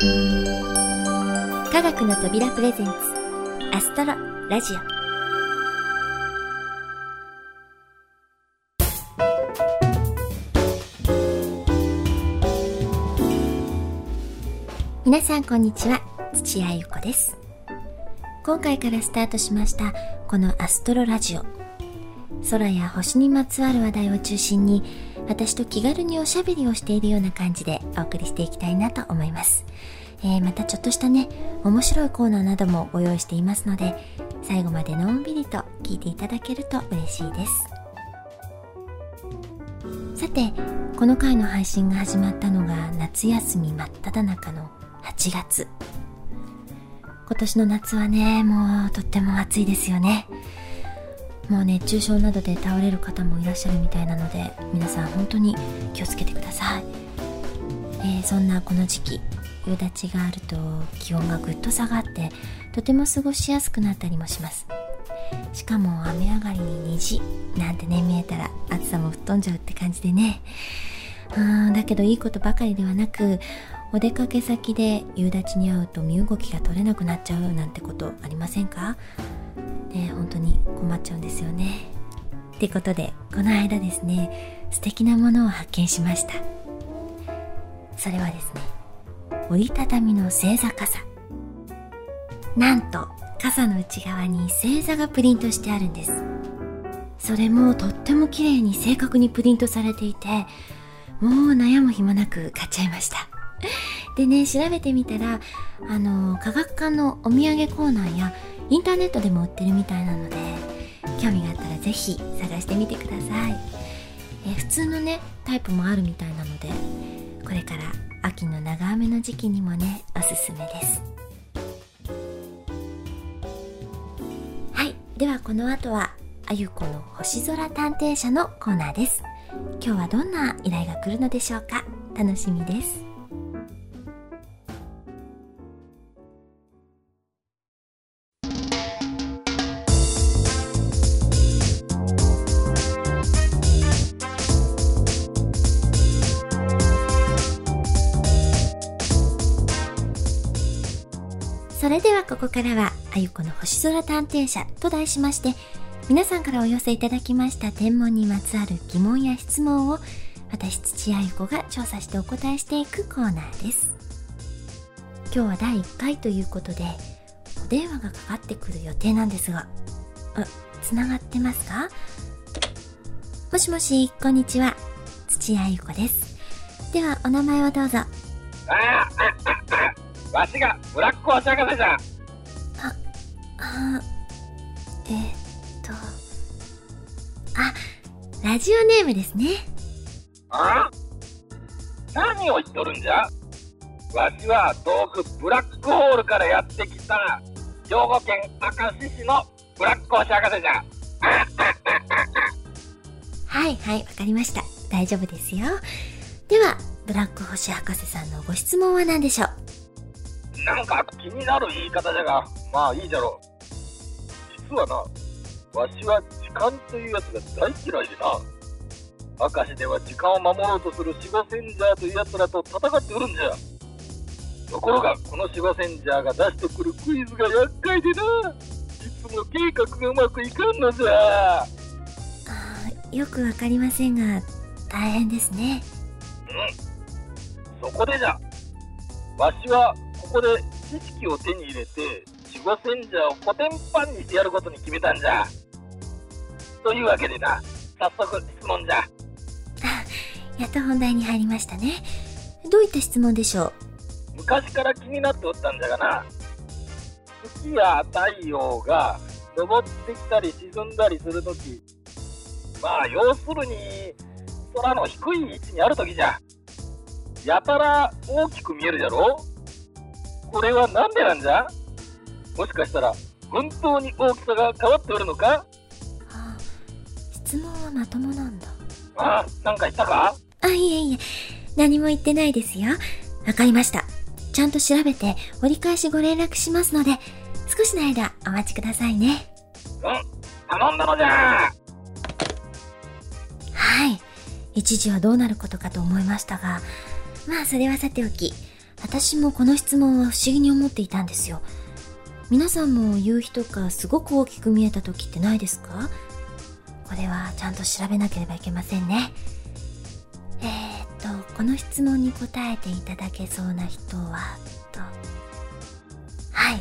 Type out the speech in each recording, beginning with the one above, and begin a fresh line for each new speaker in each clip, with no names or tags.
科学の扉プレゼンツアストロラジオ。皆さんこんにちは土屋ゆ子です。今回からスタートしましたこのアストロラジオ。空や星にまつわる話題を中心に私と気軽におしゃべりをしているような感じでお送りしていきたいなと思います、えー、またちょっとしたね面白いコーナーなどもご用意していますので最後までのんびりと聞いていただけると嬉しいです。さてこの回の配信が始まったのが夏休み真っ只中の8月。今年の夏はねもうとっても暑いですよね。もう熱中症などで倒れる方もいらっしゃるみたいなので皆さん本当に気をつけてください、えー、そんなこの時期夕立があると気温がぐっと下がってとても過ごしやすくなったりもします。しかも雨上がりに虹なんてね見えたら暑さも吹っ飛んじゃうって感じでね。うんだけどいいことばかりではなくお出かけ先で夕立に遭うと身動きが取れなくなっちゃうなんてことありませんか？ね本当に困っちゃうんですよね。ってことでこの間ですね素敵なものを発見しました。それはですね折りたたみの星座傘。なんと傘の内側に星座がプリントしてあるんです。それもとっても綺麗に正確にプリントされていてもう悩む暇なく買っちゃいました。でね調べてみたらあの科学館のお土産コーナーやインターネットでも売ってるみたいなので興味があったら是非探してみてください。え普通のねタイプもあるみたいなのでこれから秋の長雨の時期にもねおすすめです。はい。ではこの後はあゆこの星空探偵社のコーナーです。今日はどんな依頼が来るのでしょうか？楽しみです。ここからは、あゆこの星空探偵社と題しまして、皆さんからお寄せいただきました天文にまつわる疑問や質問を、私土屋ゆ子が調査してお答えしていくコーナーです。今日は第1回ということで、お電話がかかってくる予定なんですが、あ、つながってますか？もしもし、こんにちは。土屋ゆ子です。では、お名前をどうぞ。
わしがブラック星博士じゃ。
えー、っと、あ、ラジオネームですね。
あ？何を言っとるんじゃ？わしは遠くブラックホールからやってきた兵庫県明石市のブラック星博士じゃん。
はいはい、わかりました。大丈夫ですよ。では、ブラック星博士さんのご質問は何でしょう？
なんか気になる言い方じゃが、まあいいじゃろう。実はな、わしは時間というやつが大嫌いでな。明石では時間を守ろうとする守護センジャーというやつらと戦っておるんじゃ。ところが、この守護センジャーが出してくるクイズが厄介でな。いつも計画がうまくいかんのじゃ。
あよくわかりませんが、大変ですね。
うん。そこでじゃ。わしはここで知識を手に入れて守護戦者をコテンパンにしてやることに決めたんじゃ。というわけでな早速質問じゃ。
やっと本題に入りましたね。どういった質問でしょう？
昔から気になっておったんじゃがな。月や太陽が昇ってきたり沈んだりするときまあ要するに空の低い位置にあるときじゃ。やたら大きく見えるじゃろ？これは何でなんじゃ？もしかしたら本当に大きさが変わっておるのか、は
あ、質問はまともなんだ。
ああなんか言ったか？
あいえいえ何も言ってないですよ。わかりました。ちゃんと調べて折り返しご連絡しますので少しの間お待ちくださいね。
うん頼んだのじゃ。
はい。一時はどうなることかと思いましたがまあそれはさておき私もこの質問は不思議に思っていたんですよ。皆さんも夕日とかすごく大きく見えた時ってないですか？これはちゃんと調べなければいけませんね。えー、っと、この質問に答えていただけそうな人は、と。はい。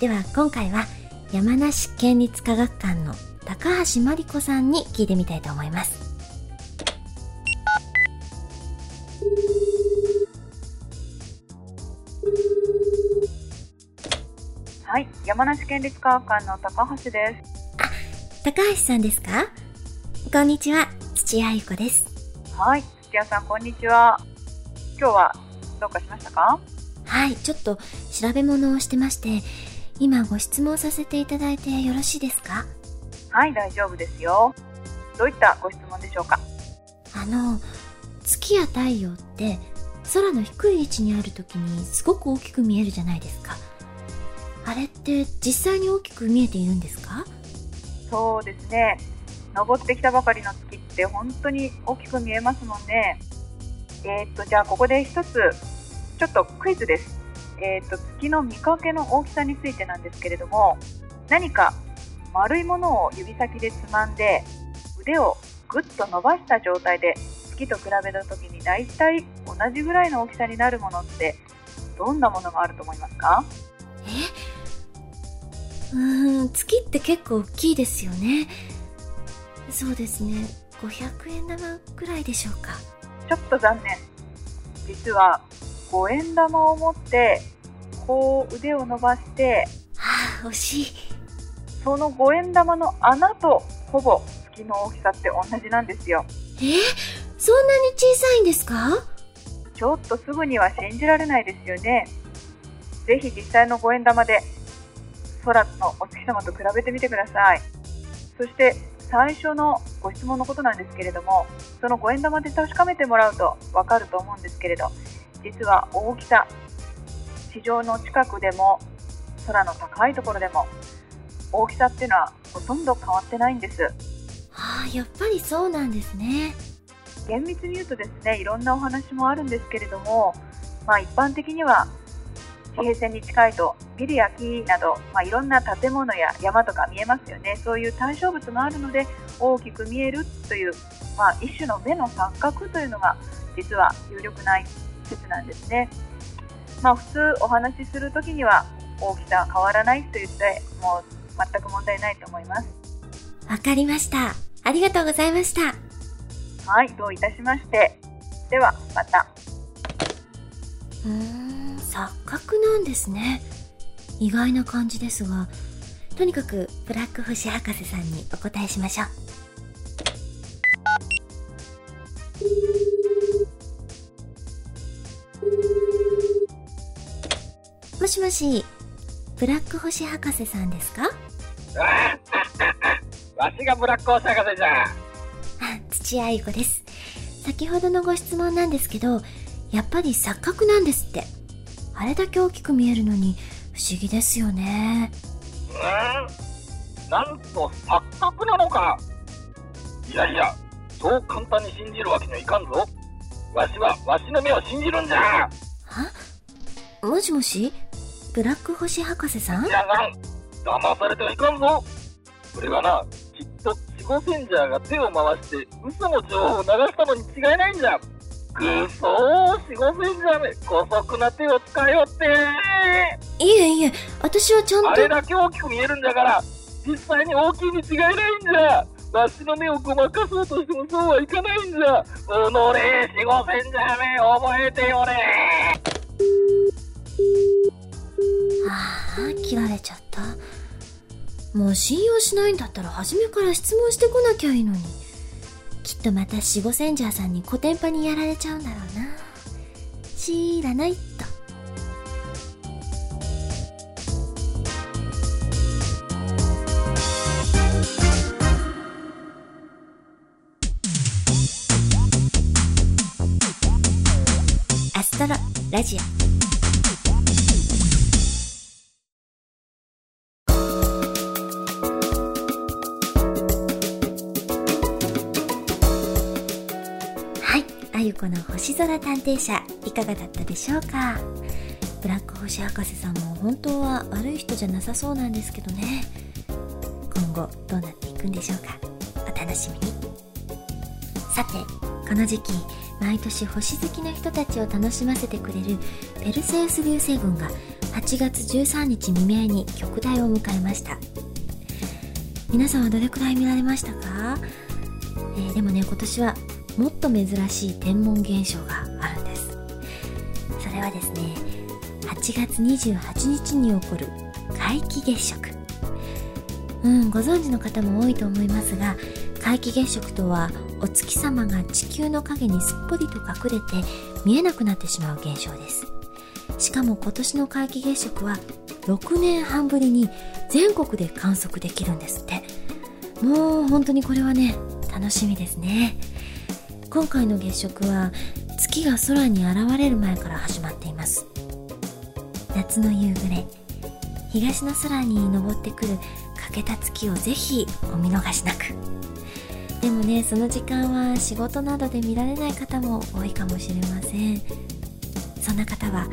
では今回は山梨県立科学館の高橋真理子さんに聞いてみたいと思います。
はい、山梨県立科学館の高橋です。
あ、高橋さんですか？こんにちは、土屋ゆ子です。
はい、土屋さんこんにちは。今日はどうかしましたか？
はい、ちょっと調べ物をしてまして、今ご質問させていただいてよろしいですか？
はい大丈夫ですよどういったご質問でしょうか？
あの月や太陽って空の低い位置にある時にすごく大きく見えるじゃないですかあれって実際に大きく見えているんですか？
そうですね。登ってきたばかりの月って本当に大きく見えますもんね。えー、っとじゃあここで一つちょっとクイズです。えーと、月の見かけの大きさについてなんですけれども何か丸いものを指先でつまんで腕をぐっと伸ばした状態で月と比べた時に大体同じぐらいの大きさになるものってどんなものがあると思いますか？
うん月って結構大きいですよね。そうですね。500円玉ぐらいでしょうか。
ちょっと残念。実は五円玉を持ってこう腕を伸ばして
はあ惜しい。
その五円玉の穴とほぼ月の大きさって同じなんですよ。
えそんなに小さいんですか？
ちょっとすぐには信じられないですよね。ぜひ実際の五円玉で空のお月様と比べてみてください。そして最初のご質問のことなんですけれどもその五円玉で確かめてもらうと分かると思うんですけれど実は大きさ地上の近くでも空の高いところでも大きさっていうのはほとんど変わってないんです。
はあやっぱりそうなんですね。
厳密に言うとですねいろんなお話もあるんですけれども、まあ、一般的には地平線に近いとビルや木など、まあ、いろんな建物や山とか見えますよねそういう対象物があるので大きく見えるという、まあ、一種の目の錯覚というのが実は有力な説なんですね。まあ、普通お話しするときには大きさ変わらないと言ってもう全く問題ないと思います。
わかりました。ありがとうございました。
はい、どういたしまして。では、また。
錯覚なんですね。意外な感じですが、とにかくブラック星博士さんにお答えしましょう。もしもし、ブラック星博士さんですか？
わしがブラック星博士じゃ。
土屋ゆ子です。先ほどのご質問なんですけど、やっぱり錯覚なんですって。あれだけ大きく見えるのに不思議ですよね。
うんなんと錯覚なのか？いやいや、そう簡単に信じるわけにはいかんぞ。わしはわしの目を信じるんじゃ。は？
もしもし？ブラック星博士さん？
いやな騙されてはいかんぞこれはなきっと守護センジャーが手を回して嘘の情報を流したのに違いないんじゃくそー守護センジャーめ姑息な手を使いよって。
いえいえ私はちゃんと
あれだけ大きく見えるんだから実際に大きいに違いないんじゃ。わしの目をごまかそうとしてもそうはいかないんじゃ。おのれ守護センジャーめ覚えてよね。
ああ、切られちゃった。もう信用しないんだったら初めから質問してこなきゃいいのに。きっとまた守護センジャーさんにコテンパにやられちゃうんだろうな。知らないと。アストロラジオ星空探偵社いかがだったでしょうか？ブラック星博士さんも本当は悪い人じゃなさそうなんですけどね。今後どうなっていくんでしょうか？お楽しみに。さてこの時期毎年星好きの人たちを楽しませてくれるペルセウス流星群が8月13日未明に極大を迎えました。皆さんはどれくらい見られましたか、えー、でもね今年はもっと珍しい天文現象があるんです。それはですね8月28日に起こる皆既月食。うんご存知の方も多いと思いますが皆既月食とはお月様が地球の影にすっぽりと隠れて見えなくなってしまう現象です。しかも今年の皆既月食は6年半ぶりに全国で観測できるんですって。もう本当にこれはね楽しみですね。今回の月食は月が空に現れる前から始まっています。夏の夕暮れ東の空に昇ってくる欠けた月をぜひお見逃しなく。でもねその時間は仕事などで見られない方も多いかもしれません。そんな方は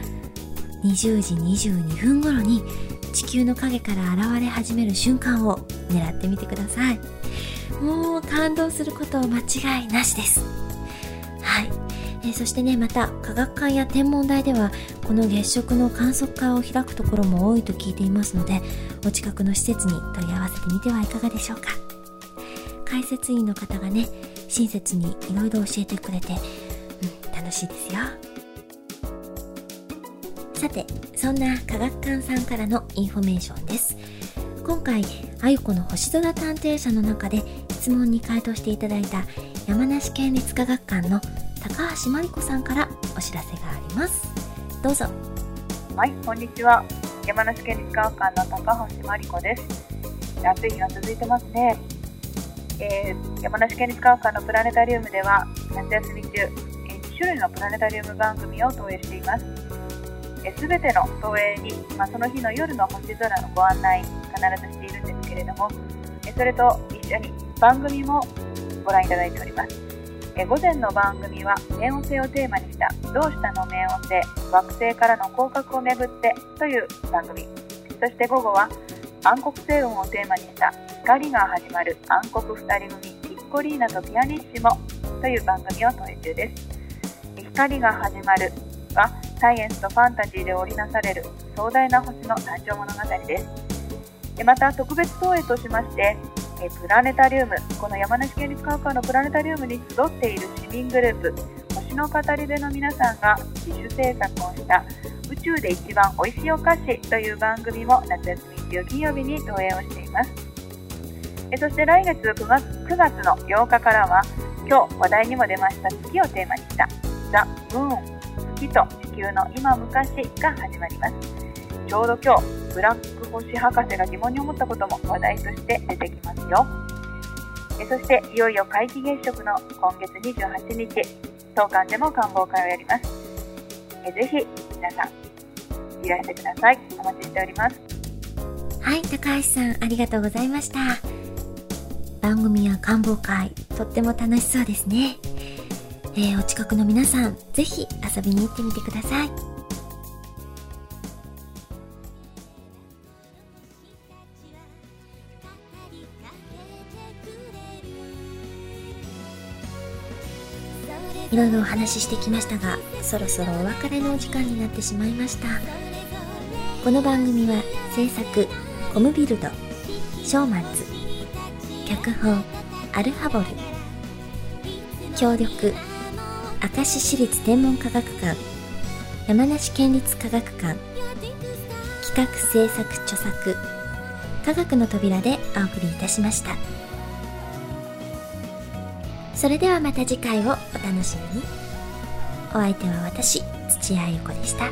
20時22分頃に地球の影から現れ始める瞬間を狙ってみてください。もう感動すること間違いなしです。え、そしてねまた科学館や天文台ではこの月食の観測会を開くところも多いと聞いていますのでお近くの施設に問い合わせてみてはいかがでしょうか。解説員の方がね親切にいろいろ教えてくれて、うん、楽しいですよ。さてそんな科学館さんからのインフォメーションです。今回あゆこの星空探偵社の中で質問に回答していただいた山梨県立科学館の高橋真理子さんからお知らせがあります。どうぞ。
はいこんにちは。山梨県立科学館の高橋真理子です。暑い日が続いてますね、えー、山梨県立科学館のプラネタリウムでは夏休み中え2種類のプラネタリウム番組を投影しています。すべての投影に、まあ、その日の夜の星空のご案内必ずしているんですけれどもえそれと一緒に番組もご覧いただいております。え午前の番組は冥王星をテーマにした「どうしたの冥王星惑星からの降格をめぐって」という番組。そして午後は暗黒星雲をテーマにした「光が始まる暗黒2人組ピッコリーナとピアニッシモ」という番組を投影中です。光が始まるはサイエンスとファンタジーで織りなされる壮大な星の誕生物語です。また特別投影としましてえプラネタリウム。この山梨県立科学館のプラネタリウムに集っている市民グループ。星の語り部の皆さんが自主制作をした宇宙で一番おいしいお菓子という番組も夏休み中金曜日に投影をしています。えそして来月9月 ,9 月の8日からは今日話題にも出ました月をテーマにしたザ・ムーン月と地球の今昔が始まります。ちょうど今日ブラック星博士が疑問に思ったことも話題として出てきますよ。えそしていよいよ皆既月食の今月28日。当館でも官房会をやります。えぜひ皆さんいらしてください。お待ちしております。
はい高橋さんありがとうございました。番組や官房会とっても楽しそうですね。えー、お近くの皆さんぜひ遊びに行ってみてください。いろいろお話ししてきましたがそろそろお別れのお時間になってしまいましたこの番組は制作コムビルドショーマンズ脚本アルファボル協力明石市立天文科学館山梨県立科学館企画制作著作科学の扉でお送りいたしました。それではまた次回をお楽しみに。お相手は私、土屋ゆ子でした。